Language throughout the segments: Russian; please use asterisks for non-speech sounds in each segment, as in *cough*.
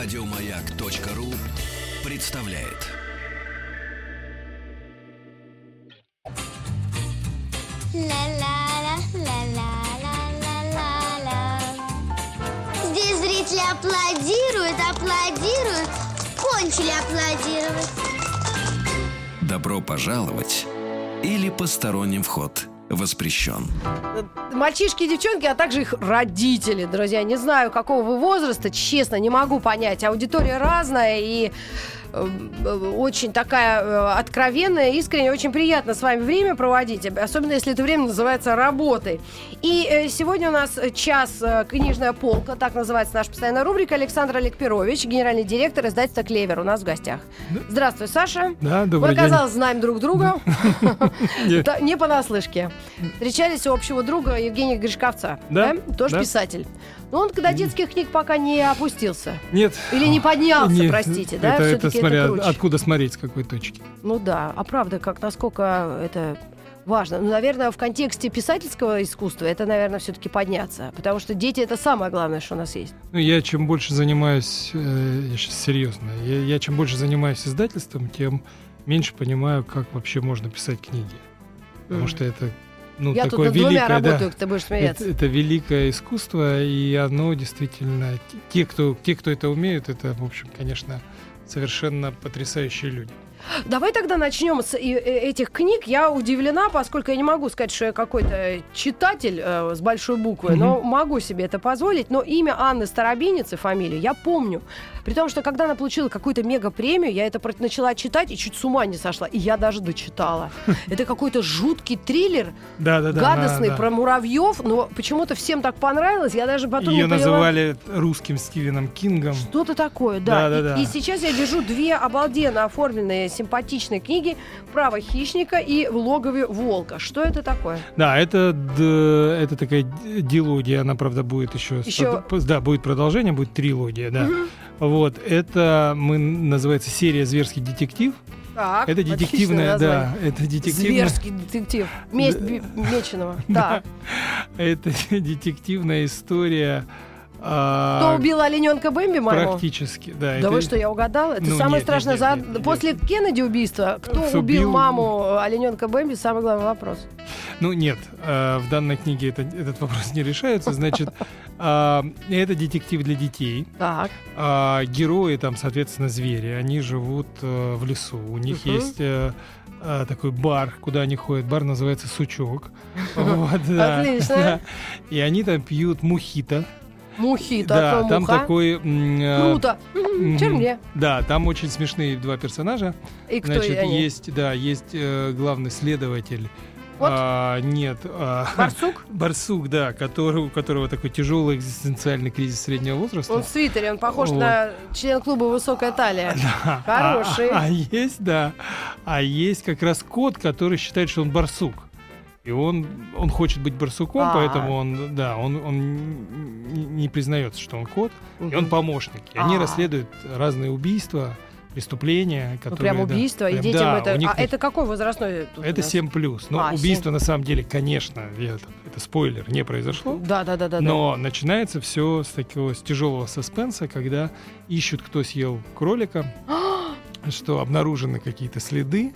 Радиомаяк.ру представляет. Здесь зрители аплодируют, аплодируют, кончили аплодировать. Добро пожаловать или посторонним вход воспрещен. Мальчишки и девчонки, а также их родители, друзья. Не знаю, какого вы возраста, честно, не могу понять. Аудитория разная и очень такая э, откровенная, искренне, очень приятно с вами время проводить, особенно если это время называется работой. И э, сегодня у нас час э, «Книжная полка», так называется наша постоянная рубрика. Александр Олег Перович, генеральный директор издательства «Клевер» у нас в гостях. Здравствуй, Саша. Да, Мы, добрый день. оказалось, знаем друг друга. *laughs* Не понаслышке. Встречались у общего друга Евгения Гришковца. Да, Тоже писатель. Но он когда детских книг пока не опустился. Нет. Или не поднялся, Нет, простите, да? Это, это смотря круче. откуда смотреть, с какой точки. Ну да, а правда, как насколько это важно. Ну, наверное, в контексте писательского искусства это, наверное, все-таки подняться. Потому что дети это самое главное, что у нас есть. Ну, я чем больше занимаюсь, э, я сейчас серьезно, я, я чем больше занимаюсь издательством, тем меньше понимаю, как вообще можно писать книги. Потому Мгм. что это ну, Я тут такое над двумя великое, да, работаю, ты будешь смеяться. это, это великое искусство, и оно действительно, те кто, те, кто это умеют, это, в общем, конечно, совершенно потрясающие люди. Давай тогда начнем с и- э, этих книг. Я удивлена, поскольку я не могу сказать, что я какой-то читатель э, с большой буквы, Мгм. но могу себе это позволить. Но имя Анны Старобиницы, фамилию, я помню. При том, что когда она получила какую-то мега-премию, я это начала читать и чуть с ума не сошла. И я даже дочитала. Это какой-то жуткий триллер, гадостный, про муравьев, но почему-то всем так понравилось. Я даже потом Ее не поняла. называли русским Стивеном Кингом. Что-то такое, да. И, сейчас я держу две обалденно оформленные, симпатичные книги «Право хищника» и «В логове волка». Что это такое? Да, это, это такая дилогия, она, правда, будет еще... под- Да, будет продолжение, будет трилогия, да. Вот, это мы называется серия «Зверский детектив». Так, это детективная, да, это детективная... Зверский детектив. Месть Би- Меченого. *laughs* Да. Это *laughs* детективная история... Кто а, убил олененка Бэмби, моему? Практически, да. Да это- вы что, я угадала? Это Ну, самое нет, страшное. нет, нет, нет, После Кеннеди убийства, кто убил убил- маму олененка Бэмби, самый главный вопрос. Ну нет, э, в данной книге это- этот вопрос не решается. Значит, *laughs* а, это детектив для детей. Так. А герои там, соответственно, звери, они живут э, в лесу. У них есть э, такой бар, куда они ходят. Бар называется Сучок. *laughs* Вот, да, Отлично. да. *laughs* И они там пьют мухито. Мухито, Да, там муха? такой. э, Круто. Чем мне? Да, там очень смешные два персонажа. И кто Значит, они? есть, да, есть э, главный следователь. Вот. А, нет, а, Барсук? *laughs* Барсук, да, который, у которого такой тяжелый экзистенциальный кризис среднего возраста. Он в свитере, он похож Вот. на член клуба «Высокая талия». *laughs* Да. Хороший. А, а есть, да. А есть как раз кот, который считает, что он барсук. И он, он хочет быть барсуком, А. поэтому он, да, он, он не- признается, что он кот, и он помощник. И они А. расследуют разные убийства, преступления, Ну, которые... прям да, убийство, и прям, детям да, это... них А это какой возрастной? тут это нас? 7 плюс. Но А, убийство на самом деле, конечно, это, это спойлер, не произошло. Да, да, да, да. Но начинается все с такого с тяжелого саспенса, когда ищут, кто съел кролика, *gasps* что обнаружены какие-то следы,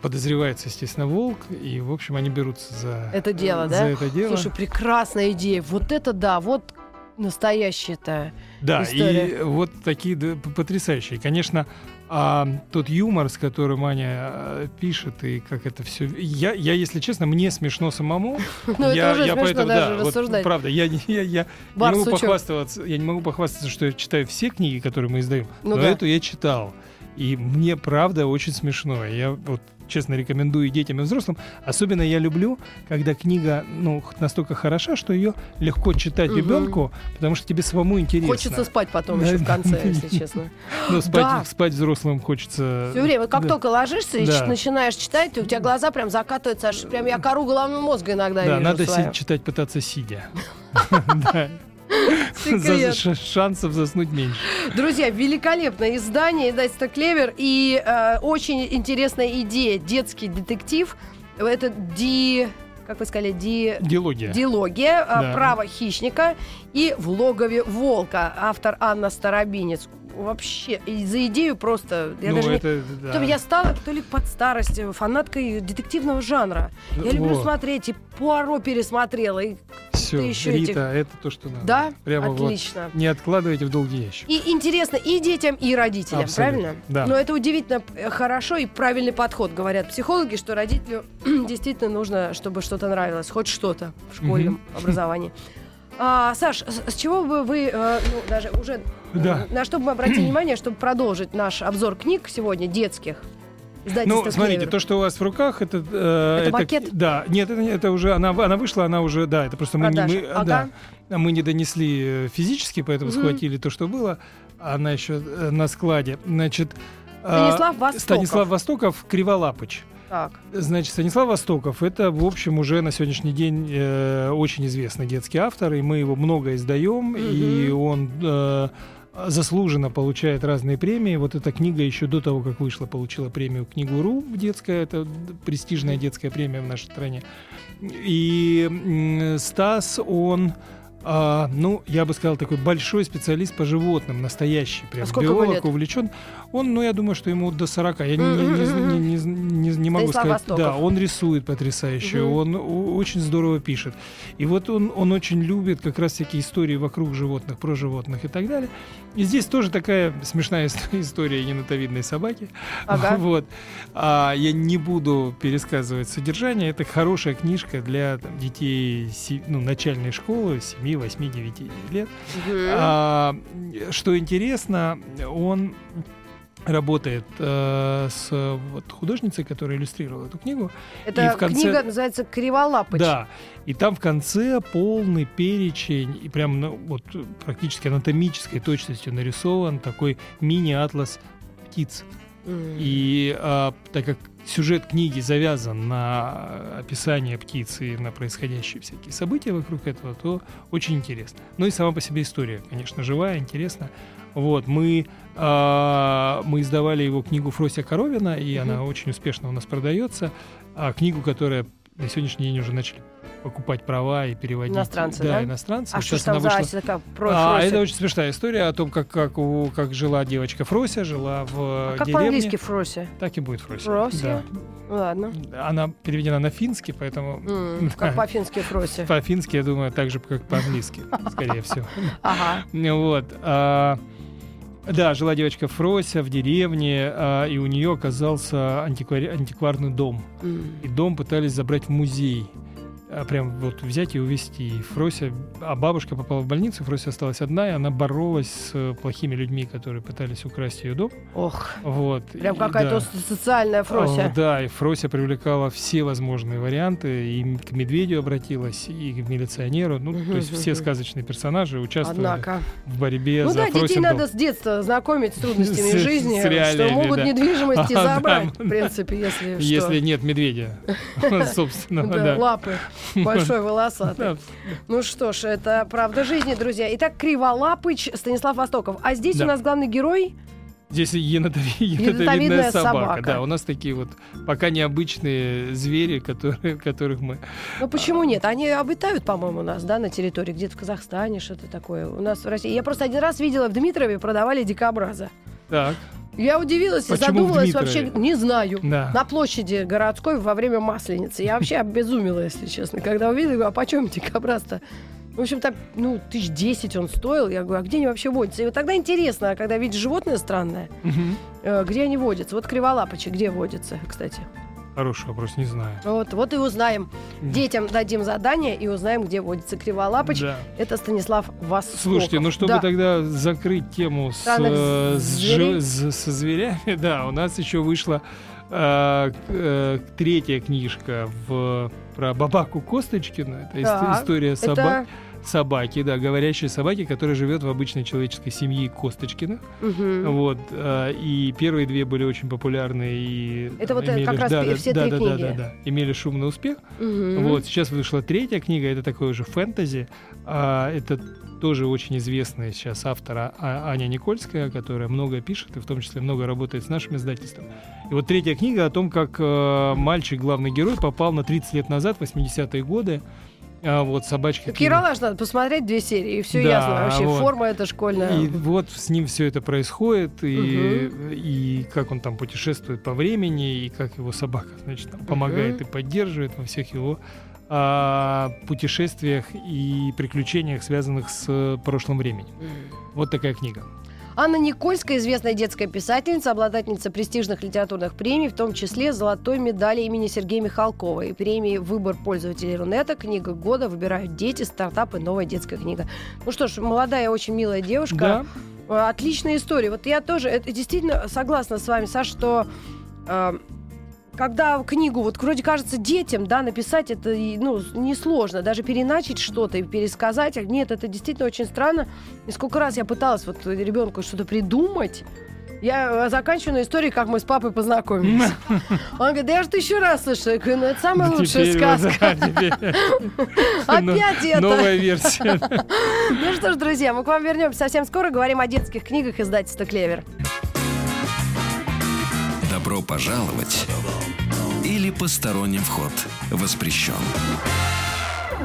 подозревается, естественно, волк, и, в общем, они берутся за Это дело, за да? это дело. Слушай, прекрасная идея. Вот это да, вот настоящая-то. да, история. и вот такие да, потрясающие. Конечно, а, тот юмор, с которым Аня э, пишет, и как это все. Я, я, если честно, мне смешно самому. *laughs* Ну, я, это уже я смешно поэтому, даже да, вот рассуждать. правда, я, не- я, могу похвастаться, я не могу похвастаться, что я читаю все книги, которые мы издаем, Ну но да. эту я читал. И мне, правда, очень смешно. Я вот честно рекомендую и детям, и взрослым. Особенно я люблю, когда книга ну, настолько хороша, что ее легко читать Мгм. ребенку, потому что тебе самому интересно. Хочется спать потом Да, еще в да. конце, если честно. *laughs* Ну, спать, Да. спать взрослым хочется. Все время, как да. только ложишься и начинаешь читать, у тебя глаза прям закатываются, аж прям я кору головного мозга иногда Да, вижу надо читать, пытаться сидя. *laughs* *laughs* Шансов заснуть меньше. Друзья, великолепное издание, издательство «Клевер», и э, очень интересная идея, детский детектив. Это Ди... как вы сказали, ди... Диалогия. Дилогия, а, Да. право хищника и в логове волка. Автор Анна Старобинец. Вообще, и за идею просто. Я ну, даже не- это, да. То я стала то ли под старость э, фанаткой детективного жанра. Я люблю Вот. смотреть, и Пуаро пересмотрела. И... Ты еще Рита, этих- это то, что надо. Да? Прямо вот. Отлично. Не откладывайте в долгий ящик. И интересно и детям, и родителям, Абсолютно, правильно? да. Но это удивительно э, хорошо и правильный подход, говорят психологи, что родителю *clears throat* действительно нужно, чтобы что-то нравилось, хоть что-то в школьном образовании. А, Саш, с, чего бы вы, э, ну, даже уже, Да. на что бы мы обратили *clears throat* внимание, чтобы продолжить наш обзор книг сегодня, детских? Ну, смотрите, «Клевер». то, что у вас в руках, это... э, Это макет? Да, нет, это, это уже, она, она вышла, она уже, да, это просто мы, не, мы, Ага. да, мы не донесли э, физически, поэтому Мгм. схватили то, что было, а она еще э, на складе. Значит, э, Станислав Востоков. Станислав Востоков, Криволапыч. Так. Значит, Станислав Востоков это, в общем, уже на сегодняшний день э, очень известный детский автор, и мы его много издаем, и он э, заслуженно получает разные премии. Вот эта книга еще до того, как вышла, получила премию Книгу.ру детская, это престижная детская премия в нашей стране. И Стас, он а, ну, я бы сказал, такой большой специалист по животным, настоящий, прям А биолог, лет? увлечен. Он, ну, я думаю, что ему до 40. Я не, Мгм, не- не- не- не- не могу Станислав сказать. Да, Востоков. он рисует потрясающе, Мгм. он очень здорово пишет. И вот он, он очень любит как раз всякие истории вокруг животных, про животных и так далее. И здесь тоже такая смешная ис- *laughs* история енотовидной собаки. Ага. *laughs* Вот. А я не буду пересказывать содержание. Это хорошая книжка для там, детей ну, начальной школы, 7, 8, 9 лет. Мгм. А, что интересно, он работает э, с вот, художницей, которая иллюстрировала эту книгу. Это в конце- книга называется «Криволапыч». Да, и там в конце полный перечень, и прям ну, вот практически анатомической точностью нарисован такой мини-атлас птиц. М. И а, так как сюжет книги завязан на описание птицы и на происходящие всякие события вокруг этого, то очень интересно. Ну и сама по себе история, конечно, живая, интересна. Вот, мы, а, мы издавали его книгу Фрося Коровина, и Мгм. она очень успешно у нас продается. А книгу, которая на сегодняшний день уже начали покупать права и переводить. Иностранцы, да? да? иностранцы. А Вот что сейчас там за вышла- такая про а, Фрося? это очень смешная история о том, как, как, у, как жила девочка Фрося, жила в А как деревне. по-английски Фрося? Так и будет Фрося. Фрося? Ладно. Да. Она переведена на финский, поэтому М, Как *laughs* по-фински Фрося. по-фински, я думаю, так же, как по-английски, скорее всего. Ага. Вот. Да, жила девочка Фрося в деревне, а, и у нее оказался антиквари- антикварный дом. М. И дом пытались забрать в музей. А, Прям вот взять и увезти. И Фрося, а бабушка попала в больницу, Фрося осталась одна, и она боролась с э, плохими людьми, которые пытались украсть ее дом. Ох, Вот. прям какая-то да. социальная Фрося. Да, и Фрося привлекала все возможные варианты, и к медведю обратилась, и к милиционеру. Ну, то есть все сказочные персонажи участвовали Однако. в борьбе Ну за да, детей Фросин дом. надо с детства знакомить с трудностями С- жизни, с что реалиями, могут да. недвижимость и *laughs* А, да, забрать, в да. принципе, если что. Если нет медведя, *laughs* собственно, Да, да. лапы *laughs* большой *laughs* волосатый. Ну что ж, это правда жизни, друзья. Итак, Криволапыч, Станислав Востоков. А здесь у нас главный герой Здесь енотови- Енотовидная *laughs* собака. Да, у нас такие вот пока необычные звери, которые, которых мы... Ну почему нет? Они обитают, по-моему, у нас, да, на территории, где-то в Казахстане, что-то такое. У нас в России. Я просто один раз видела в Дмитрове продавали дикобраза. Так, Я удивилась и Почему в задумалась вообще, не знаю. да. На площади городской во время Масленицы. Я вообще *laughs* обезумела, если честно. Когда увидела, а почем дикобраз-то? В общем, там, ну, тысяч десять он стоил. Я говорю, а где они вообще водятся? И вот тогда интересно, а когда видишь животное странное, э, где они водятся? Вот криволапочи где водятся, кстати? Хороший вопрос, не знаю. Вот, вот и узнаем. Детям дадим задание и узнаем, где водится криволапоч. Да. Это Станислав Востоков. Слушайте, ну чтобы Да. тогда закрыть тему с, Странных э, с жи- с- со зверями, *laughs* да, у нас еще вышла э, э, третья книжка в, про Бабаку Косточкину. Это Так, история Это собак, собаки, да, говорящей собаки, которая живет в обычной человеческой семье Косточкина. Мгм. Вот, а, и первые две были очень популярны и Это вот, э, имели- как раз да, все да, три да, книги. Да, да, да, имели шумный успех. Мгм. Вот, сейчас вышла третья книга, это такое уже фэнтези. А, это тоже очень известная сейчас автора А- Аня Никольская, которая много пишет и в том числе много работает с нашим издательством. И вот третья книга о том, как э, мальчик, главный герой, попал на 30 лет назад, в 80-е годы, а, вот собачки. Так Ералаш надо посмотреть две серии, и все Да, ясно. Вообще вот. форма это школьная. И вот с ним все это происходит, и, и как он там путешествует по времени, и как его собака, значит, там помогает и поддерживает во всех его а, путешествиях и приключениях, связанных с э, прошлым временем. Вот такая книга. Анна Никольская, известная детская писательница, обладательница престижных литературных премий, в том числе золотой медали имени Сергея Михалкова и премии «Выбор пользователей Рунета», «Книга года», «Выбирают дети», «Стартап» и «Новая детская книга». Ну что ж, молодая, очень милая девушка. Да, Э, Отличная история. Вот я тоже это, действительно согласна с вами, Саш, что э, когда книгу, вот вроде кажется, детям, да, написать это ну, несложно, даже переначить что-то и пересказать. А Нет, это действительно очень странно. И сколько раз я пыталась вот ребенку что-то придумать, я э, заканчиваю на истории, как мы с папой познакомились. *laughs* Он говорит, да я же тысячу раз слышу. Я говорю, ну это самая Ну, лучшая теперь сказка. *laughs* Опять это. Новая версия. *laughs* Ну что ж, друзья, мы к вам вернемся совсем скоро. Говорим о детских книгах издательства «Клевер». Добро пожаловать или посторонним вход воспрещен.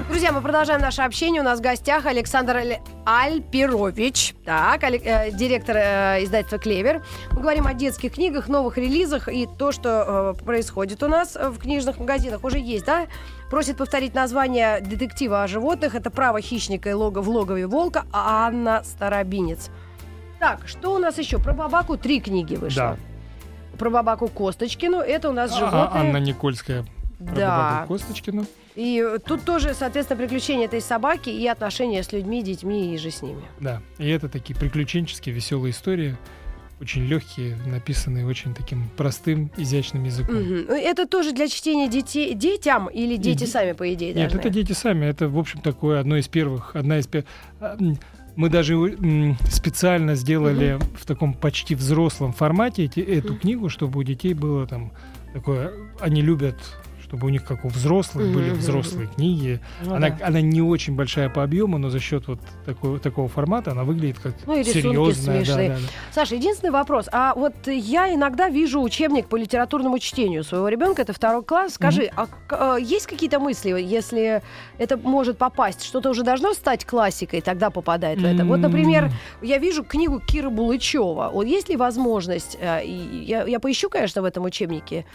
Друзья, мы продолжаем наше общение. У нас в гостях Александр Аль- Альпирович, так, э, директор э, издательства «Клевер». Мы говорим о детских книгах, новых релизах и то, что э, происходит у нас э, в книжных магазинах. Уже есть, да? Просит повторить название детектива о животных. Это «Право хищника и лого в логове волка» Анна Старобинец. Так, что у нас еще? Про бабаку три книги вышло. Да. Про бабаку Косточкину. Это у нас А- животные. Анна Никольская. про Да. бабу Косточкину. И тут тоже, соответственно, приключения этой собаки и отношения с людьми, детьми и же с ними. Да, и это такие приключенческие, веселые истории, очень легкие, написанные очень таким простым, изящным языком. Ну, Это тоже для чтения детей, детям или дети И- сами, по идее, Нет, должны? это дети сами, это, в общем, такое одно из первых, одна из первых. Мы даже м, специально сделали в таком почти взрослом формате эти- эту книгу, чтобы у детей было там такое, они любят чтобы у них, как у взрослых, Мгм, были взрослые книги. Ну она, да. она не очень большая по объему, но за счет вот такого, такого формата она выглядит как Ну и серьезная. да, да, да. Саша, единственный вопрос. А вот я иногда вижу учебник по литературному чтению своего ребенка, это второй класс. Скажи, а к- э, есть какие-то мысли, если это может попасть? Что-то уже должно стать классикой, тогда попадает в это? Вот, например, я вижу книгу Киры Булычева. Вот есть ли возможность, э, я, я поищу, конечно, в этом учебнике,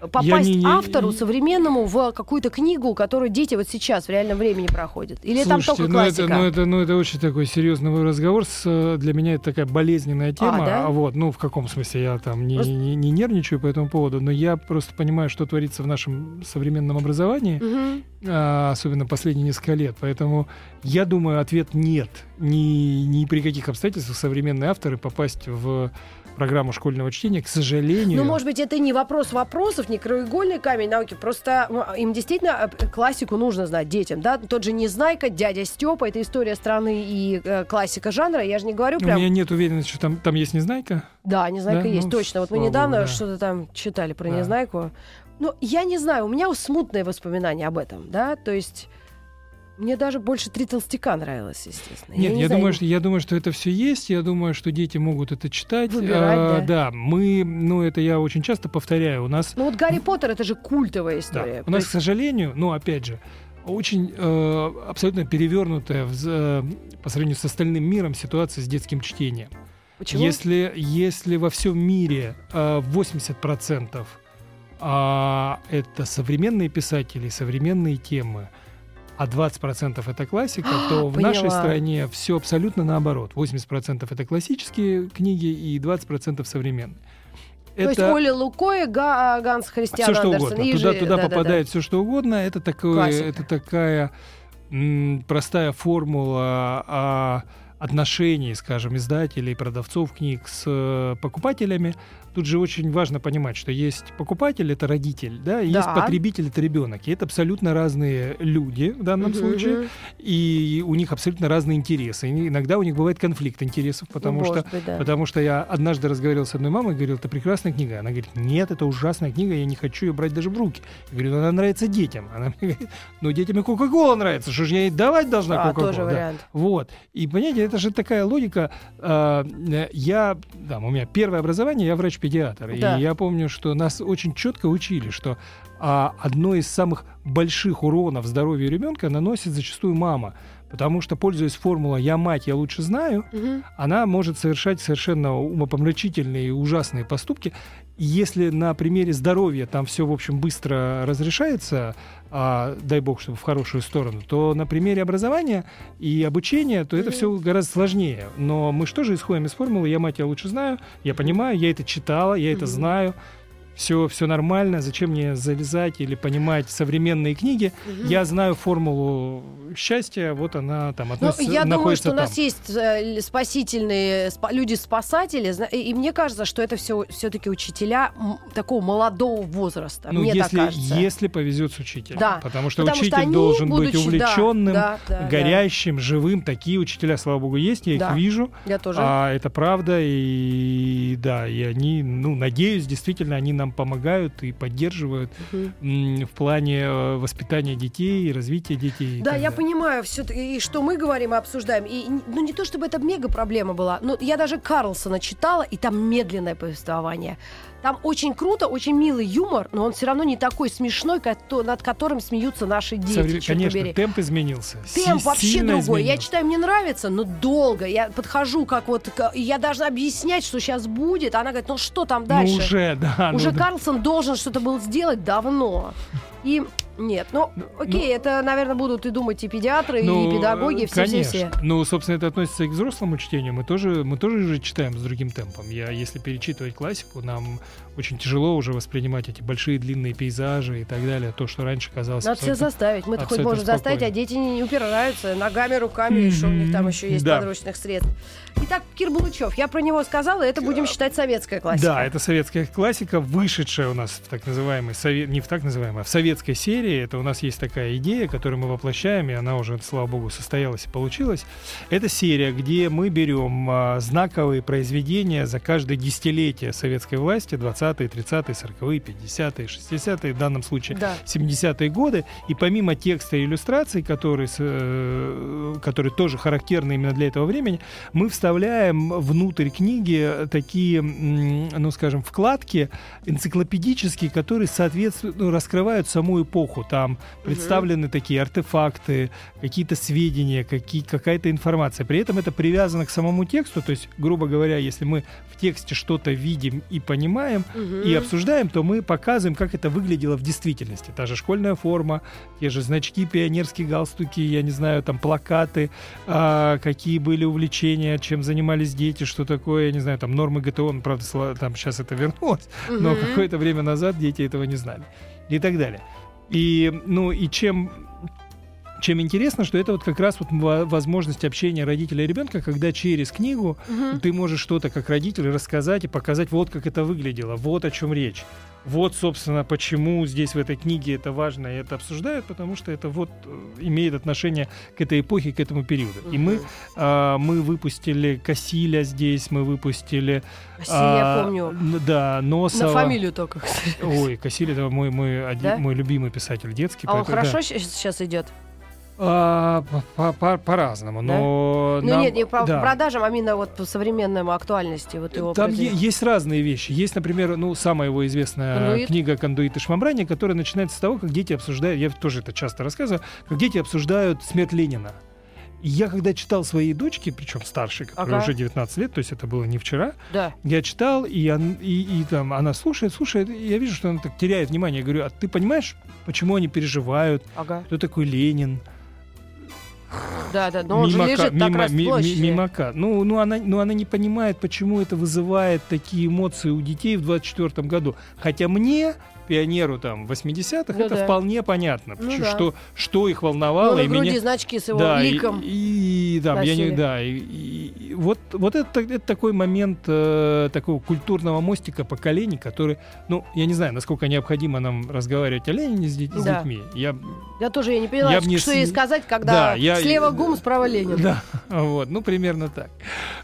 попасть не- не- автору современному в какую-то книгу, которую дети вот сейчас в реальном времени проходят? Или там Слушайте, только ну классика? это, ну, это, ну, это очень такой серьезный разговор. С, э, для меня это такая болезненная тема. да? вот, ну, в каком смысле я там не, Просто- не, не нервничаю по этому поводу, но я просто понимаю, что творится в нашем современном образовании, Мгм. а, особенно последние несколько лет. Поэтому я думаю, ответ нет. Ни, ни при каких обстоятельствах современные авторы попасть в программу школьного чтения, к сожалению. Ну, может быть, это не вопрос вопросов, не краеугольный камень науки, просто м, им действительно э, классику нужно знать детям, да? Тот же Незнайка, дядя Степа, это история страны и э, классика жанра, я же не говорю У прям... меня нет уверенности, что там, там есть Незнайка. Да, Незнайка Да, есть, ну, точно. Вот мы недавно да. что-то там читали про Да. Незнайку. Ну, я не знаю, у меня смутные воспоминания об этом, да, то есть... Мне даже больше «Три толстяка» нравилось, естественно. Нет, не я, знаю, думаю, что, я думаю, что это все есть. Я думаю, что дети могут это читать. Выбирать, А, да. мы, ну, это я очень часто повторяю. У нас, Ну, вот «Гарри Поттер» — это же культовая да, история. у То нас, есть- к сожалению, ну, опять же, очень э, абсолютно перевернутая в э, по сравнению с остальным миром ситуация с детским чтением. Почему? Если, если во всем мире э, 80% а, это современные писатели, современные темы, а 20% это классика, то в нашей Поняла. стране все абсолютно наоборот. 80% это классические книги и 20% современные. То есть Оля Лукоя, Га- Ганс Христиан все что Андерсон. угодно. Туда, же- туда да-да-да. попадает все что угодно. Это, такое, Классика. это такая м, простая формула о, отношений, скажем, издателей, продавцов книг с э, покупателями, тут же очень важно понимать, что есть покупатель, это родитель, да, и есть Да. потребитель, это ребенок. И это абсолютно разные люди в данном Мгм, случае, мгм. и у них абсолютно разные интересы. И иногда у них бывает конфликт интересов, потому Ну, что может быть, да. Потому что я однажды разговаривал с одной мамой и говорил, это прекрасная книга. Она говорит, нет, это ужасная книга, я не хочу ее брать даже в руки. Я говорю, «Ну, она нравится детям. Она мне говорит, ну детям и Кока-Кола нравится, что же я ей давать должна А, Кока-Колу? тоже Да. вариант. Вот. И, понимаете, это же такая логика. а, Я, да, у меня первое образование, я врач-педиатр. Да. И я помню, что нас очень четко учили, что а, одно из самых больших уронов здоровью ребенка наносит зачастую мама. Потому что, пользуясь формулой «я мать, я лучше знаю», Мгм. она может совершать совершенно умопомрачительные и ужасные поступки. Если на примере здоровья там все, в общем, быстро разрешается, а, дай бог, чтобы в хорошую сторону, то на примере образования и обучения, то это все гораздо сложнее. Но мы что же исходим из формулы «я мать, я лучше знаю», я понимаю, я это читала, я это знаю, все, все нормально, зачем мне залезать или понимать современные книги. Мгм. Я знаю формулу счастья, вот она там Ну, относится, я думаю, находится что у там. нас есть э, спасительные спа- люди-спасатели, и, мне кажется, что это все все-таки учителя такого молодого возраста. Ну, мне если, так кажется. если повезет с учителем. Да, Потому что Потому что учитель они, должен будучи- быть да, увлеченным, да, да, да. горящим, живым. Такие учителя, слава богу, есть, я Да. их вижу. Я тоже. А это правда, и да, и они, ну, надеюсь, действительно, они нам помогают и поддерживают м, в плане э, воспитания детей и развития детей. Да, я понимаю, все и что мы говорим и обсуждаем. И ну не то чтобы это мега проблема была, но я даже Карлсона читала, и там медленное повествование. Там очень круто, очень милый юмор, но он все равно не такой смешной, над которым смеются наши дети. Совре- Конечно, побери. темп изменился. Темп Си- вообще другой. Я изменился. читаю, мне нравится, но долго. Я подхожу, как вот, я должна объяснять, что сейчас будет. Она говорит, ну что там дальше? Ну, уже, да. Уже ну. Карлсон должен что-то был сделать давно. И нет, ну, окей, это, наверное, будут и думать и педиатры, Ну, и педагоги, все, все, конечно. все. Ну, собственно, это относится и к взрослому чтению. Мы тоже, мы тоже уже читаем с другим темпом. Я, если перечитывать классику, нам очень тяжело уже воспринимать эти большие длинные пейзажи и так далее. То, что раньше казалось Надо абсолютно- заставить. Мы-то хоть можем заставить, а спокойно. дети не, не упираются ногами, руками, и что у них там еще есть Да. подручных средств. Итак, Кир Булычев, я про него сказала, это будем считать советская классика. Да, это советская классика, вышедшая у нас в так называемой, сове- не в так называемой, а в советской серии. Это у нас есть такая идея, которую мы воплощаем, и она уже, слава богу, состоялась и получилась. Это серия, где мы берем а, знаковые произведения за каждое десятилетие советской власти, 20-е, 30-е, 40-е, 50-е, 60-е, в данном случае Да. 70-е годы, и помимо текста и иллюстраций, которые, э, которые тоже характерны именно для этого времени, мы вставляем внутрь книги такие, ну, скажем, вкладки энциклопедические, которые, соответствуют, ну, раскрывают саму эпоху. Там представлены такие артефакты, какие-то сведения, какие, какая-то информация. При этом это привязано к самому тексту, то есть, грубо говоря, если мы в тексте что-то видим и понимаем, И обсуждаем, то мы показываем, как это выглядело в действительности. Та же школьная форма, те же значки, пионерские галстуки, я не знаю, там плакаты, а, какие были увлечения, чем занимались дети, что такое, я не знаю, там нормы ГТО, ну, правда, там сейчас это вернулось, но какое-то время назад дети этого не знали. И так далее. И, ну, и чем чем интересно, что это вот как раз вот во- возможность общения родителя и ребенка, когда через книгу Мгм. ты можешь что-то как родитель рассказать и показать, вот как это выглядело, вот о чем речь. Вот, собственно, почему здесь в этой книге это важно и это обсуждают, потому что это вот э, имеет отношение к этой эпохе, к этому периоду. И мы, а, мы выпустили Кассиля здесь, мы выпустили... Василий, я а, помню. н- Да, Носова. На фамилию только. *laughs* кстати. Ой, Кассиль это мой, мой, один- Да? мой любимый писатель детский. А он поэтому, да. хорошо сейчас идет? А, по- по- По-разному, но... Ну нам- нет, не по да. продажам, а именно вот по современному актуальности вот его Там произведения. есть разные вещи. Есть, например, ну, самая его известная «Кондуит»? книга «Кондуит и шмамбрание», которая начинается с того, как дети обсуждают, я тоже это часто рассказываю, как дети обсуждают смерть Ленина. Я когда читал своей дочке, причем старшей, которой Ага. уже 19 лет, то есть это было не вчера, Да. я читал, и, он- и, и там она слушает, слушает, и я вижу, что она так теряет внимание. Я говорю, а ты понимаешь, почему они переживают? Ага. Кто такой Ленин? Да, да. Но он же Мимо лежит ка- так мимо- мимо ка- Ну, ну, она, ну, она не понимает, почему это вызывает такие эмоции у детей в 24 году. Хотя мне, пионеру там 80-х, Ну это да. вполне понятно, Ну почему- да. что, что их Ну, волновало. на и груди меня- значки с его да, и, ликом. и, там, я не, да, и, и вот, вот это, это такой момент э, такого культурного мостика поколений, который, ну, я не знаю, насколько необходимо нам разговаривать о Ленине с, с Да. детьми. Я, Я тоже я не поняла, Я б не что ей сказать, когда Да, я- слева ГУМ, справа Ленин. да, вот, ну, примерно так.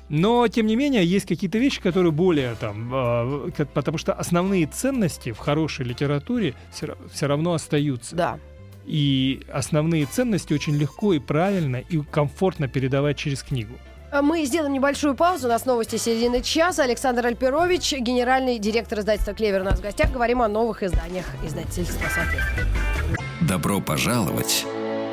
Но, тем не менее, есть какие-то вещи, которые более там, э, потому что основные ценности в хорошей литературе все равно остаются. Да. И основные ценности очень легко и правильно и комфортно передавать через книгу. А Мы сделаем небольшую паузу. У нас новости середины часа. Александр Альперович, генеральный директор издательства «Клевер» у нас в гостях. Говорим о новых изданиях издательства «Соответственно». Добро пожаловать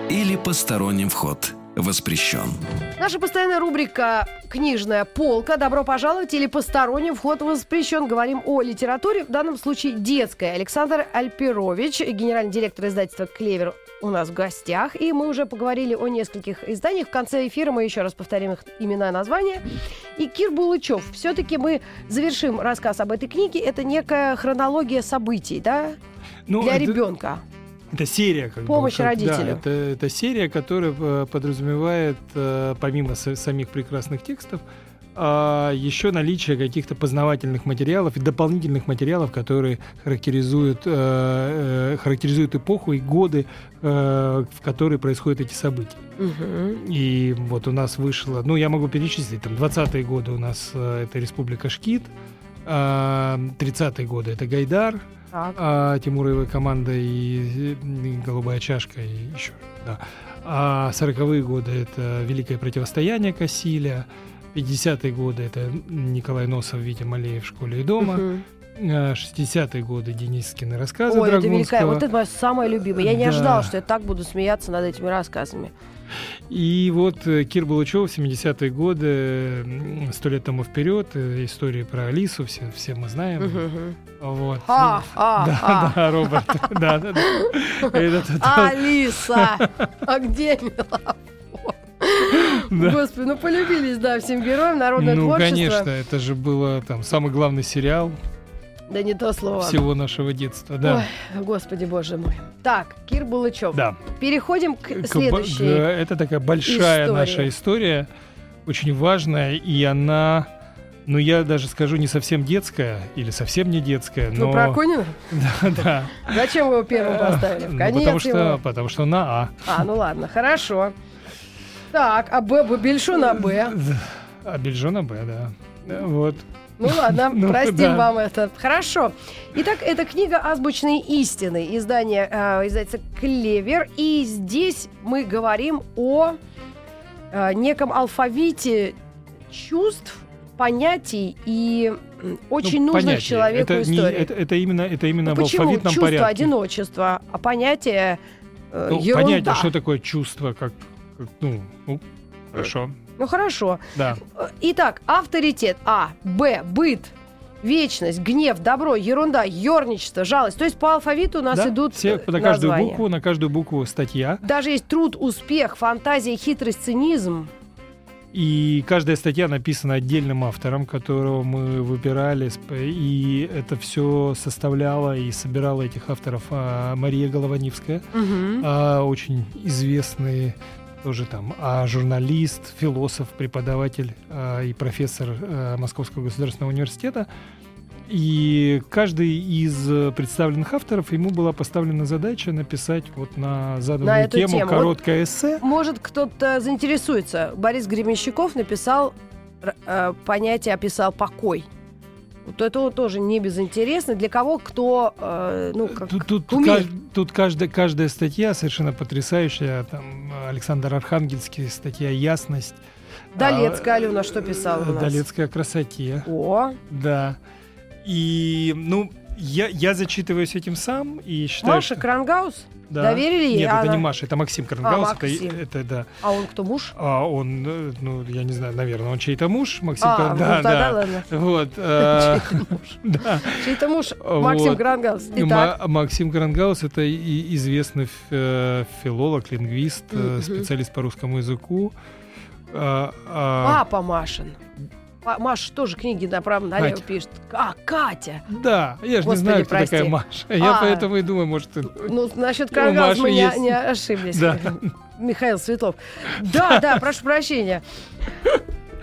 или посторонним вход воспрещен. Наша постоянная рубрика «Книжная полка». Добро пожаловать или посторонним вход воспрещен. Говорим о литературе, в данном случае детской. Александр Альперович, генеральный директор издательства «Клевер» у нас в гостях. И мы уже поговорили о нескольких изданиях. В конце эфира мы еще раз повторим их имена и названия. И Кир Булычев. Все-таки мы завершим рассказ об этой книге. Это некая хронология событий, да? Ну, Для это- ребенка. Это серия, как бы, Помощь как- родителю. Да, это, это серия, которая э, подразумевает, э, помимо са- самих прекрасных текстов, а, еще наличие каких-то познавательных материалов и дополнительных материалов, которые характеризуют, э, характеризуют эпоху и годы, э, в которые происходят эти события. Мгм. И вот у нас вышло, ну, я могу перечислить, там, 20-е годы у нас э, это Республика Шкит, 30-е годы это Гайдар, Так. а, его команда и, Голубая чашка и еще. Да. А 40-е годы это Великое противостояние Кассиля. 50-е годы это Николай Носов, Витя Малеев в школе и дома. А 60-е годы Денискины рассказы Ой, это великая. Вот это моя самая любимая. Я не Да. ожидала, что я так буду смеяться над этими рассказами. И вот э, Кир Булычев, 70-е годы, сто лет тому вперед, э, истории про Алису, все, все мы знаем. Вот. А, а, да, а. *laughs* да, Роберт. *laughs* Да, да, да. Алиса! А где? *laughs* Да. Господи, ну полюбились, да, всем героям народное Ну, творчество. конечно, это же было там самый главный сериал Да не то слово. всего нашего детства. Да. Ой, господи, боже мой. Так, Кир Булычев. Да. Переходим к К- следующей. к- Это такая большая истории. наша история, очень важная, и она, ну я даже скажу, не совсем детская или совсем не детская, но Ну, про Акунина? *laughs* да, да. Зачем вы его первым поставили? В Ну, потому что, его. потому что на А. А, ну ладно, хорошо. Так, а Б, Б, Бельшу на Б. А Бельжо на Б. Да, Вот. Ну ладно, *laughs* Ну, простим да. вам это. Хорошо. Итак, это книга «Азбучные истины», издание э, издательства «Клевер». И здесь мы говорим о э, неком алфавите чувств, понятий и м, очень Ну, нужных понятие. человеку это, не- историй. это, это именно, это именно Ну, в почему алфавитном чувство порядке. одиночества, а понятие э, Ну, ерунда? понятие, что такое чувство, как, как, ну, ну, хорошо, Ну хорошо. да. Итак, авторитет А, Б, быт, вечность, гнев, добро, ерунда, ерничество, жалость. То есть по алфавиту у нас Да, идут все, э, на каждую названия. букву, на каждую букву статья, Даже есть труд, успех, фантазия, хитрость, цинизм. и каждая статья написана отдельным автором, которого мы выбирали, и это все составляла и собирала этих авторов а, Мария Голованивская, Мгм. а, очень известный тоже там а, журналист, философ, преподаватель а, и профессор а, Московского государственного университета. И каждый из э, представленных авторов ему была поставлена задача написать вот на заданную На эту тему тему. короткое эссе. Может, кто-то заинтересуется. Борис Гременщиков написал э, понятие, описал покой. Вот это тоже не безинтересно. Для кого, кто, э, ну, как Тут, тут, умеет. кажд- тут каждая, каждая статья совершенно потрясающая. Там Александр Архангельский, статья «Ясность». Долецкая А, Алена что писала у нас? Долецкая о красоте. О, Да. И, ну, я, я зачитываюсь этим сам и считаю, Маша что- Крангаус? Да. доверили ей, Нет, а это она- не Маша, это Максим Карнгаус. это, Максим. это, да. А он кто, муж? А он, э, ну, я не знаю, наверное, он чей-то муж, Максим а, Кар- ну да, да. ладно. Вот. *laughs* э, *laughs* да. Чей-то муж Максим Вот. Крангаус. Итак, Ма- Максим Крангаус это известный э, филолог, лингвист, специалист по русскому языку. А, а, папа Машин. Маша тоже книги направо-налево Катя. пишет. А, Катя. Да, я же не знаю, кто прости. такая Маша. Я А. поэтому и думаю, может, ты... Ну, насчет Маши мы не, не ошиблись. Да. Михаил Светлов. Да, да, *laughs* прошу прощения.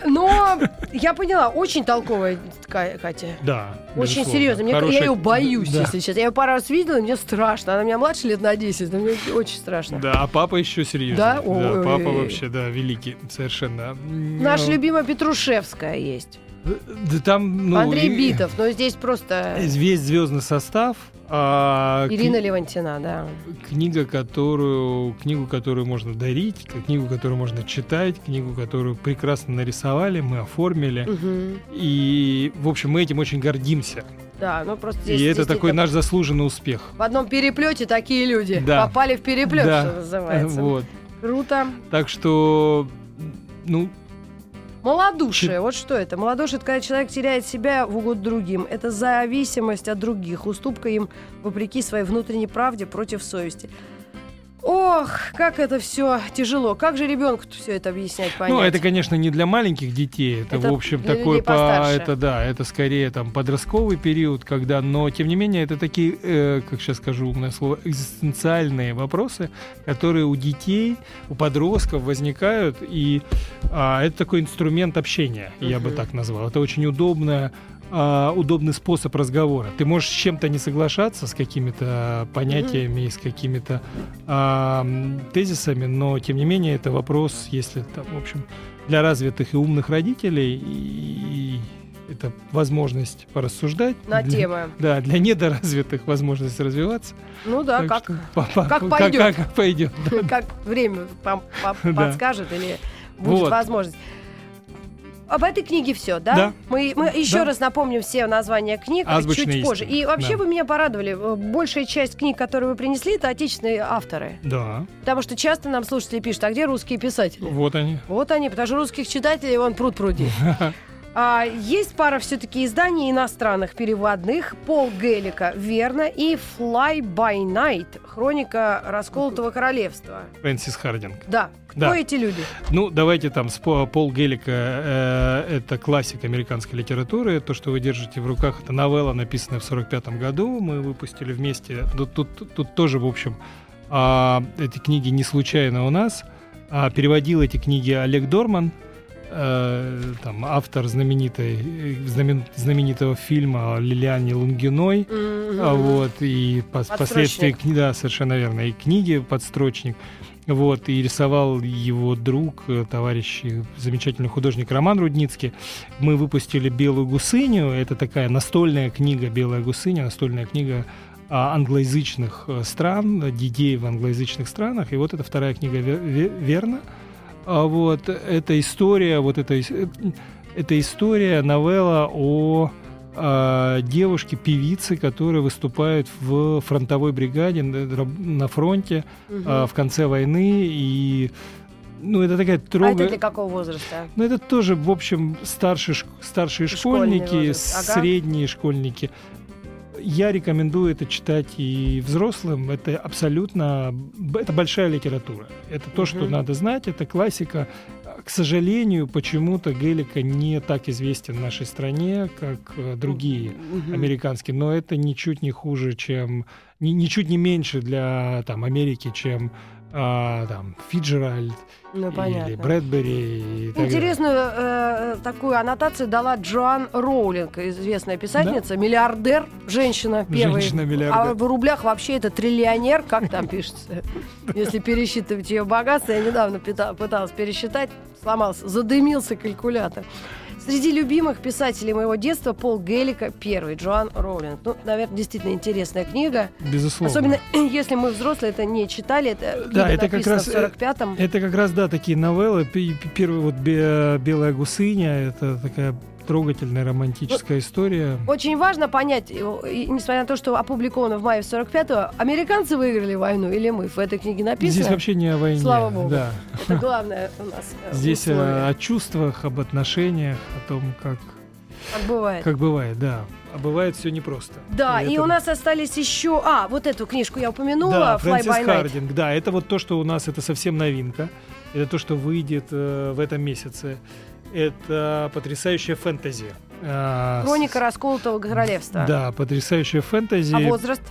Но я поняла, очень толковая Ка- Катя. Да. Очень серьезно. Мне, Хорошая- я ее боюсь, Да. если честно. Я ее пару раз видела, и мне страшно. Она меня младше лет на 10, но мне очень страшно. Да, а папа еще серьезнее. Да? Да, Ой. папа вообще, да, великий, совершенно. Наша Ну, любимая Петрушевская есть. Да там, ну, Андрей и- Битов, но здесь просто Весь звездный состав. а, Ирина кни- Левантина, да. Книга, которую, книгу, которую можно дарить, к- книгу, которую можно читать, книгу, которую прекрасно нарисовали, мы оформили. Мгм. И, в общем, мы этим очень гордимся. Да, ну просто здесь И это такой наш заслуженный успех. В одном переплете такие люди Да. попали в переплет, Да. что называется. Вот. Круто. Так что, ну, Малодушие. Чи- Вот что это? Малодушие – это когда человек теряет себя в угоду другим. Это зависимость от других, уступка им вопреки своей внутренней правде против совести. Ох, как это все тяжело. Как же ребенку все это объяснять, понять? Ну, это, конечно, не для маленьких детей. Это, Это в общем, такой постарше. это да, это скорее там подростковый период, когда, но тем не менее, это такие, э, как сейчас скажу умное слово, экзистенциальные вопросы, которые у детей, у подростков возникают, и а, это такой инструмент общения, я бы так назвал. Это очень удобно а, удобный способ разговора. Ты можешь с чем-то не соглашаться, с какими-то понятиями, с какими-то м, тезисами, но тем не менее это вопрос, если там, в общем, для развитых и умных родителей, и, и это возможность порассуждать. На для- темы. Да, для недоразвитых возможность развиваться. Ну да, Так как, что по- по- как пойдет. Как, как пойдет. *laughs* как время по- подскажет или будет возможность. Об этой книге все, да? Да. Мы, мы еще Да. раз напомним все названия книг Азбучные чуть позже. истины. И вообще Да. вы меня порадовали. Э, Большая часть книг, которые вы принесли, это отечественные авторы. Да, Потому что часто нам слушатели пишут, а где русские писатели? вот они. Вот они, потому что русских читателей вон пруд пруди. *laughs* А, есть пара все-таки изданий иностранных переводных. Пол Геллика, верно, и Fly by Night, хроника расколотого королевства. Фрэнсис Хардинг. Да, кто Да. эти люди? Ну, давайте там, с Пол Геллика, э, это классик американской литературы. То, что вы держите в руках, это новелла, написанная в 45 году. Мы выпустили вместе. Тут, тут- тут тоже, в общем, а, эти книги не случайно у нас. А, переводил эти книги Олег Дорман, э, там, автор знаменитой, э, знамен- знаменитого фильма о Лилиане Лунгиной. А вот, и пос- кни- да, совершенно верно, и книги «Подстрочник», вот, и рисовал его друг, э, товарищ, замечательный художник Роман Рудницкий. Мы выпустили «Белую гусыню», это такая настольная книга «Белая гусыня», настольная книга англоязычных стран, детей в англоязычных странах, и вот это вторая книга «Ве- Ве- «Верно», вот эта история, вот эта, эта история, новелла о а, девушке-певице, которая выступает в фронтовой бригаде на фронте а, в конце войны. И ну, это такая А это для какого возраста? Ну, это тоже, в общем, старшие, старшие Школьный школьники, возраст, ага. средние школьники. Я рекомендую это читать и взрослым. Это абсолютно... Это большая литература. Это то, что Мгм. надо знать. Это классика. К сожалению, почему-то Гелика не так известен в нашей стране, как э, другие Мгм. американские. Но это ничуть не хуже, чем... ни- ничуть не меньше для там, Америки, чем а, там, Фиджеральд Ну, или. Брэдбери. и. Интересную э, такую аннотацию дала Джоан Роулинг, известная писательница, миллиардер, женщина первая. Женщина-миллиардер. А в рублях вообще это триллионер, как там пишется? *laughs* Если пересчитывать ее богатство, я недавно пыталась пересчитать, сломался, задымился калькулятор. Среди любимых писателей моего детства Пол Геллика первый, Джоан Роулинг. Ну, наверное, действительно интересная книга. Безусловно. Особенно *clears throat* если мы взрослые это не читали. Это Да, это как раз, в э, 45-м. Это как раз, да, такие новеллы. Первый вот «Бе- «Белая гусыня» — это такая трогательная романтическая история. Очень важно понять, и несмотря на то, что опубликовано в мае 45-го, американцы выиграли войну или мы? В этой книге написано. Здесь вообще не о войне. Слава богу. Да. Это главное у нас э, Здесь э, условие. о чувствах, об отношениях, о том, как, как бывает. как бывает, да. А бывает все непросто. Да, и это- у нас остались еще... А, вот эту книжку я упомянула, Да, Fly Фрэнсис by Night. Хардинг. Да, это вот то, что у нас, это совсем новинка. Это то, что выйдет э, в этом месяце. Это потрясающая фэнтези. А, Хроника расколотого королевства. Да, потрясающая фэнтези. А возраст?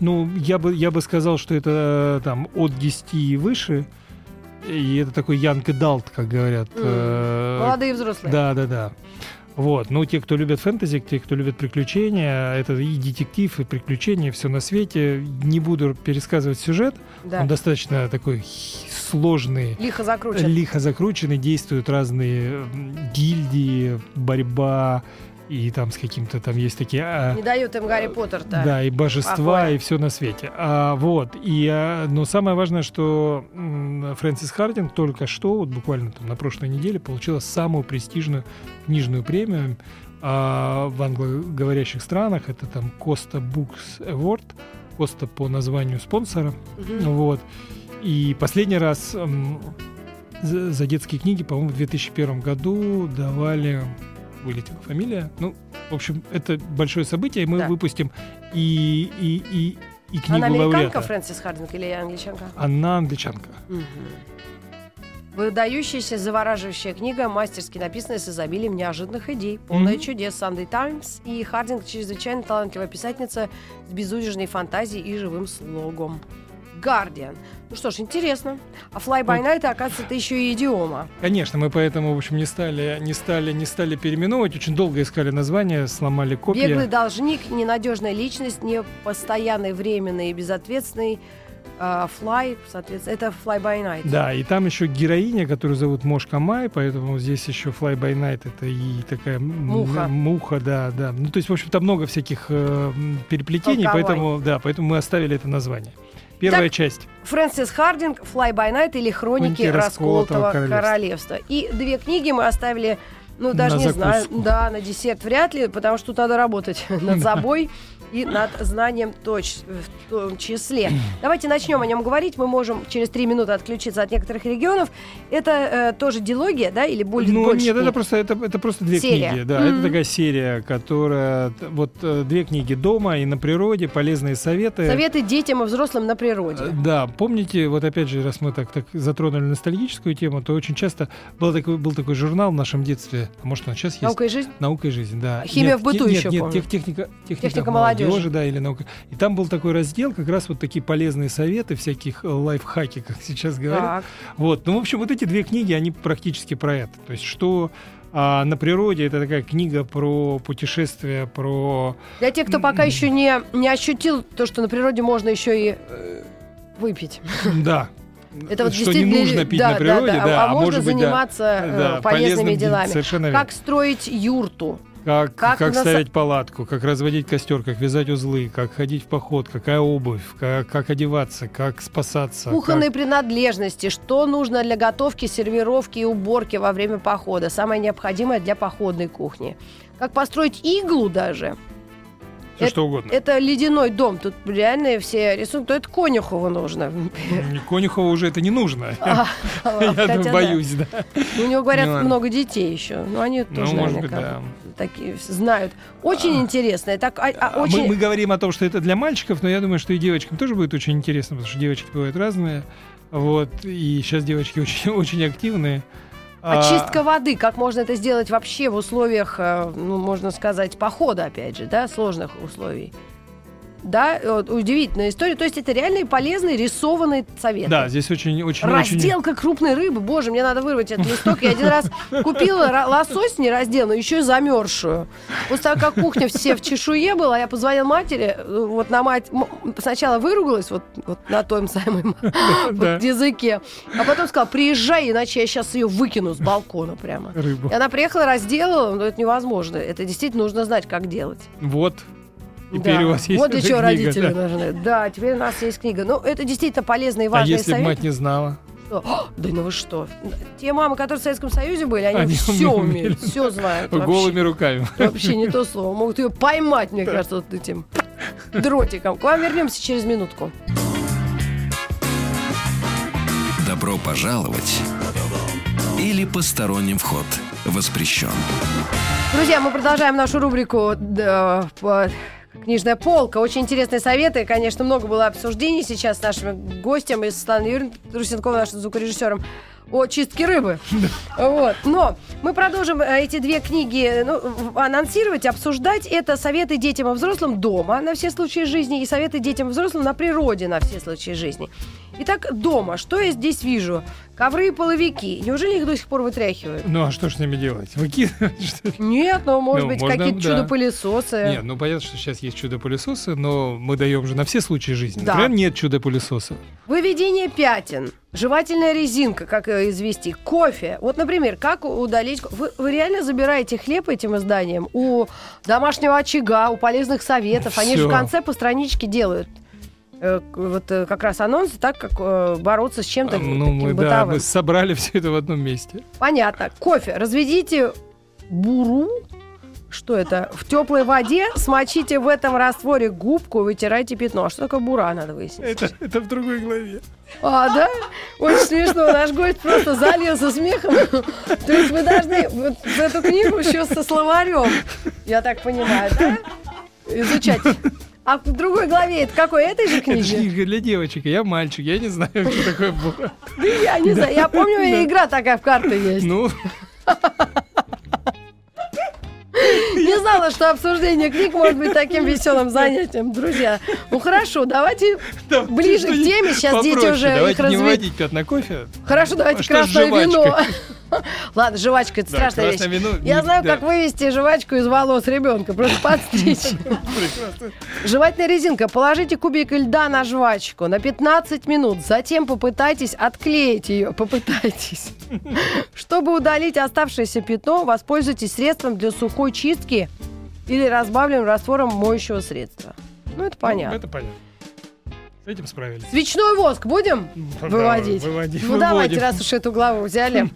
Ну, я бы, я бы сказал, что это там от 10 и выше. И это такой young adult, как говорят. Э, Молодые взрослые. Да, да, да. Вот, ну, те, кто любят фэнтези, те, кто любит приключения, это и детектив, и приключения, все на свете. Не буду пересказывать сюжет, Да. он достаточно такой сложный, Лихо закручен. лихо закрученный, действуют разные гильдии, борьба, и там с каким-то, там есть такие... а, Не дает им Гарри Поттер-то. да, и божества, Покоя. и все на свете. А, вот. И, а, но самое важное, что Фрэнсис Хардинг только что, вот буквально там на прошлой неделе, получила самую престижную книжную премию а, в англоговорящих странах. Это там Costa Books Award. Коста по названию спонсора. Мгм. Вот. И последний раз за детские книги, по-моему, в 2001 году давали вылетела фамилия. Ну, в общем, это большое событие, и мы Да. выпустим и, и, и, и книгу Она американка, лауреата. Фрэнсис Хардинг, или англичанка? Она англичанка. Мгм. Выдающаяся, завораживающая книга, мастерски написанная с изобилием неожиданных идей, полная Мгм. чудес Sunday Times, и Хардинг чрезвычайно талантливая писательница с безудержной фантазией и живым слогом. Guardian. Ну что ж, интересно. А Fly by Night, оказывается, это еще и идиома. Конечно, мы поэтому, в общем, не стали, не стали, не стали переименовывать. Очень долго искали название, сломали копья. Беглый должник, ненадежная личность, непостоянный, временный и безответственный. а, Fly, соответственно, это Fly by Night. Да, и там еще героиня, которую зовут Мошка Май, поэтому здесь еще Fly by Night это и такая Муха. муха, да, да. Ну, то есть, в общем-то, много всяких э, переплетений, Толковой. поэтому, да, поэтому мы оставили это название. Первая Так, часть. Фрэнсис Хардинг, Fly by Night или Хроники расколотого расколотого королевства. И две книги мы оставили, ну, даже На не знаю, закуску. да, на десерт вряд ли, потому что тут надо работать *laughs* над собой и над знанием точ, в том числе. Давайте начнем о нем говорить. Мы можем через три минуты отключиться от некоторых регионов. Это э, тоже дилогия, да, или более Ну, больше нет, это книг? просто, это, это просто две Серия. книги. Да, Мгм. это такая серия, которая... Вот э, две книги дома и на природе, полезные советы. Советы детям и взрослым на Э, природе. Да, помните, вот опять же, раз мы так, так затронули ностальгическую тему, то очень часто был такой, был такой журнал в нашем детстве, а может он сейчас есть? Наука и жизнь? Наука и жизнь, да. Химия Нет, в быту те- еще Нет, нет, помню. тех- техника, техника, Техника молодежи. Да, или наука. И там был такой раздел, как раз вот такие полезные советы, всяких э, лайфхаки, как *laughs* сейчас говорят. Так. Вот, ну, в общем, вот эти две книги, они практически про это. То есть, что а, на природе это такая книга про путешествия, про... Для тех, кто пока еще не, не ощутил то, что на природе можно еще и э, выпить. Да. Это вот что не нужно пить да, на природе, да, да. да, а, можно может быть, заниматься э, Да, полезными полезным делами. Совершенно верно. Как строить юрту? Как, как как, на са- ставить палатку, как разводить костер, как вязать узлы, как ходить в поход, какая обувь, как, как одеваться, как спасаться. Кухонные как- принадлежности, что нужно для готовки, сервировки и уборки во время похода, самое необходимое для походной кухни. Как построить иглу даже. Всё что угодно. Это ледяной дом. Тут реально все рисунки. То это Конюхову нужно. Конюхову уже это не нужно. *laughs* А, Я хотя думаю, да. боюсь, да. У него, говорят, Ну много детей еще. Но они Ну, тоже может быть, да. такие знают. Очень интересно. Так, а- а, А Мы, очень... мы говорим о том, что это для мальчиков, но я думаю, что и девочкам тоже будет очень интересно, потому что девочки бывают разные. Вот, и сейчас девочки очень, *laughs* очень активные. А, Очистка воды, как можно это сделать вообще в условиях, э, ну, можно сказать, похода, опять же, да, сложных условий. Да, вот удивительная история. То есть это реальные полезные рисованные советы. Да, здесь очень, очень, очень... Разделка крупной рыбы. Боже, мне надо вырвать этот листок. Я один раз купила лосось не разделанную, еще и замерзшую. После того, как кухня все в чешуе была, я позвонила матери, э, вот на мать сначала выругалась вот, вот на том самом *laughs* вот языке, а потом сказала, приезжай, иначе я сейчас ее выкину с балкона прямо. Рыбу. И она приехала, разделала, но это невозможно. Это действительно нужно знать, как делать. Вот. Да. Теперь у вас есть вот для чего книга, родители да. нужны. Да, теперь у нас есть книга. Ну, это действительно полезные и А важные если бы советы. мать не знала? Что? О, Да ну вы что? Те мамы, которые в Советском Союзе были, они, Они все умели. умеют, все знают. Вообще, Голыми руками. вообще не то слово. Могут ее поймать, мне кажется, вот этим дротиком. К вам вернемся через минутку. Добро пожаловать или посторонним вход воспрещен. Друзья, мы продолжаем нашу рубрику да, по- «Книжная полка». Очень интересные советы. Конечно, много было обсуждений сейчас с нашими гостями, с Светланой Юрьевной Трусенковой, нашим звукорежиссером. о чистке рыбы. Вот. Но мы продолжим э, эти две книги ну, анонсировать, обсуждать. Это советы детям и взрослым дома на все случаи жизни и советы детям и взрослым на природе на все случаи жизни. Итак, дома. Что я здесь вижу? Ковры и половики. Неужели их до сих пор вытряхивают? Ну а что ж с ними делать? Выкидывать? что ли? Нет, ну, может Ну, быть, можно, какие-то да. чудо-пылесосы. Нет, ну понятно, что сейчас есть чудо-пылесосы, но мы даем же на все случаи жизни. Да. Например, нет чудо-пылесоса. Выведение пятен, жевательная резинка, как ее извести, кофе. Вот, например, как удалить... ко- Вы, вы реально забираете хлеб этим изданием у домашнего очага, у полезных советов. Они же в Всё. конце по страничке делают. Э, Вот э, как раз анонсы, так как э, бороться с чем-то ну, таким мы, да, бытовым. мы собрали *laughs* все это в одном месте. Понятно. Кофе. Разведите буру. Что это? В теплой воде смочите в этом растворе губку вытирайте пятно. А что такое бура, надо выяснить. Это, это в другой главе. А, да? Очень смешно. Наш гость просто залился смехом. То есть вы должны вот эту книгу еще со словарем, я так понимаю, да? Изучать. А в другой главе это какой? Этой же Это книги? книга для девочек, а я мальчик, я не знаю, *laughs* что такое бура. Да я не знаю. Я помню, игра такая в карты есть. Ну, *laughs* Не знала, что обсуждение книг может быть таким веселым занятием. Друзья, ну хорошо, давайте да, ближе к теме. Сейчас дети попроще. уже их Давайте не разве... выводить пятна кофе. Хорошо, давайте А красное вино. *laughs* Ладно, жвачка это Да, страшная вещь. вино Я не- знаю, да. как вывести жвачку из волос ребенка. Просто подстричь. *laughs* Жевательная резинка. Положите кубик льда на жвачку на 15 минут. Затем попытайтесь отклеить ее. Попытайтесь. *laughs* Чтобы удалить оставшееся пятно, воспользуйтесь средством для сухой чистки или разбавленным раствором моющего средства. Ну, это понятно. Это понятно. С этим справились. Свечной воск будем Да, выводить? выводить, Ну, давайте, выводим. раз уж эту главу взяли.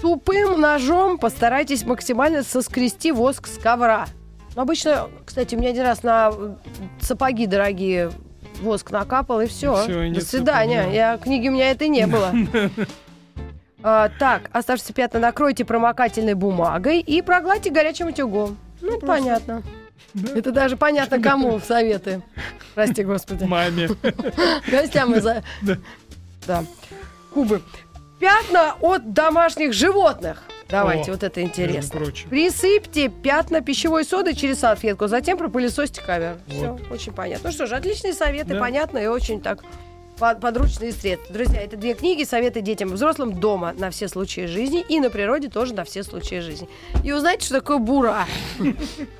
Тупым ножом постарайтесь максимально соскрести воск с ковра. Ну, Обычно, кстати, у меня один раз на э, сапоги дорогие воск накапал, и все. всё, и До свидания. да. Я, книги у меня это не было. *laughs* А, так, оставшиеся пятна накройте промокательной бумагой и прогладьте горячим утюгом. Ну, понятно. Это даже понятно, *laughs* кому советы. Прости, господи. Маме. *laughs* Гостям из-за... Да. Да. Кубы. Пятна от домашних животных. Давайте, О, вот это интересно. Присыпьте пятна пищевой соды через салфетку, затем пропылесосьте ковер. Все, Вот. очень понятно. Ну что ж, отличные советы, Да. понятно и очень так подручные средства. Друзья, это две книги «Советы детям и взрослым дома на все случаи жизни» и на природе тоже на все случаи жизни. И узнайте, что такое бура. *laughs*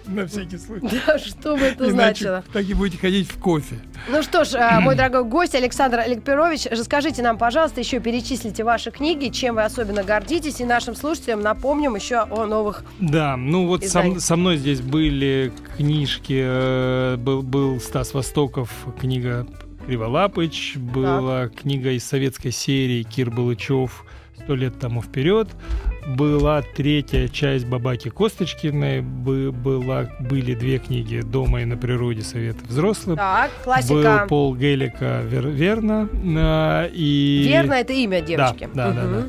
На всякий случай. Да, что бы это значило. так и будете ходить в кофе. Ну что ж, э, *clears throat* мой дорогой гость Александр Аликперович, расскажите нам, пожалуйста, еще перечислите ваши книги, чем вы особенно гордитесь, и нашим слушателям напомним еще о новых. Да, ну вот со, мной здесь были книжки, э, был, был Стас Востоков, книга Криволапыч, была книга из советской серии Кир Балычев «Сто лет тому вперед», была третья часть Бабаки Косточкиной, бы- была, были две книги «Дома и на природе. Советы взрослым». Так, Был классика. Пол Гелика «Вер- «Верно». э, И... Верно, это имя девочки. да, да, Мгм. да.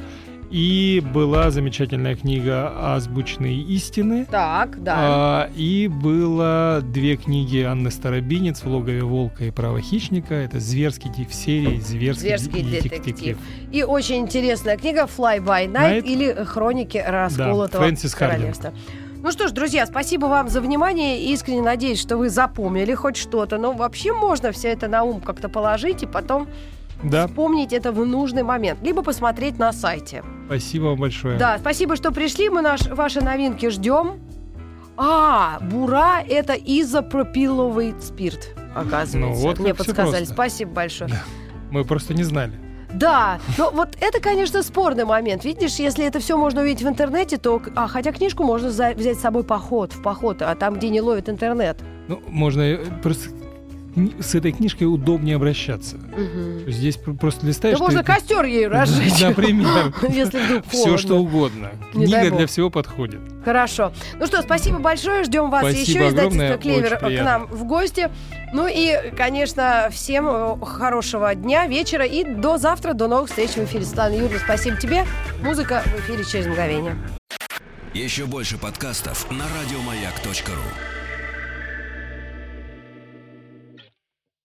И была замечательная книга «Азбучные истины». Так, да. А, и было две книги Анны Старобинец «В логове волка и право хищника». Это зверский в серии «Зверский, Зверский ди- детектив. И очень интересная книга Fly by Night Night. или Хроники расколотого Фрэнсис Хардинг. королевства. Ну что ж, друзья, спасибо вам за внимание. Искренне надеюсь, что вы запомнили хоть что-то. Но вообще можно все это на ум как-то положить и потом Да, вспомнить это в нужный момент. Либо посмотреть на сайте. спасибо вам большое. Да, спасибо, что пришли. Мы наш, ваши новинки ждем. А, бура – это изопропиловый спирт, оказывается. Ну, вот Мне подсказали. просто. Спасибо большое. Мы просто не знали. Да, но вот это, конечно, спорный момент. Видишь, если это все можно увидеть в интернете, то... А, хотя книжку можно за- взять с собой поход, в поход, а там, где не ловит интернет. Ну, можно просто с этой книжкой удобнее обращаться. Есть Здесь пр- просто листаешь. Да можно ты- костер ей разжечь. *laughs* Например. *laughs* Если вдруг Все, что угодно. Не Книга для всего подходит. Хорошо. Ну что, спасибо большое. Ждем вас Спасибо еще. Издательство огромное, Клевер к нам в гости. Ну и, конечно, всем э, хорошего дня, вечера и до завтра, до новых встреч в эфире. Светлана Юрьевна, спасибо тебе. Музыка в эфире через мгновение. Еще больше подкастов на радиомаяк.ру.